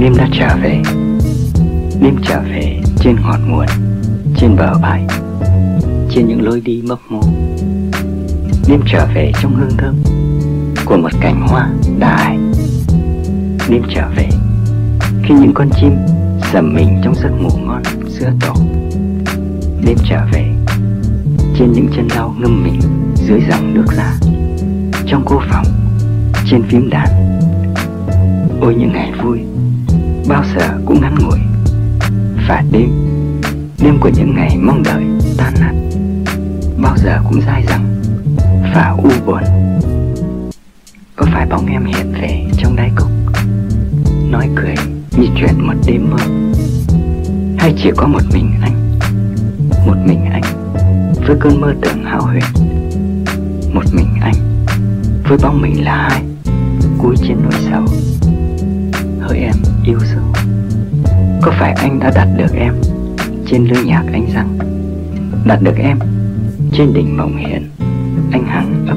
Nim đã trở về. Nim trở về trên ngọn nguồn, Trên bờ bãi, Trên những lối đi mấp mô. Nim trở về trong hương thơm Của một cành hoa đài Nim trở về Khi những con chim dầm mình trong giấc ngủ ngon giữa tổ. Nim trở về Trên những chân lau ngâm mình Dưới dòng nước ra Trong cô phòng, Trên phím đàn. Ôi những ngày vui Bao giờ cũng ngắn ngủi. Và đêm Đêm của những ngày mong đợi tan nát, Bao giờ cũng dai dẳng Và u buồn. Có phải bóng em hiện về trong đáy cốc, Nói cười như chuyện một đêm mơ? Hay chỉ có một mình anh, Một mình anh Với cơn mơ tưởng hão huyền? Một mình anh Với bóng mình là hai Cúi trên nỗi sầu? Hỡi em, yêu dấu. Có phải anh đã đặt được em Trên lưới nhạc anh răng Đặt được em Trên đỉnh mộng hiền, Anh hằng ấp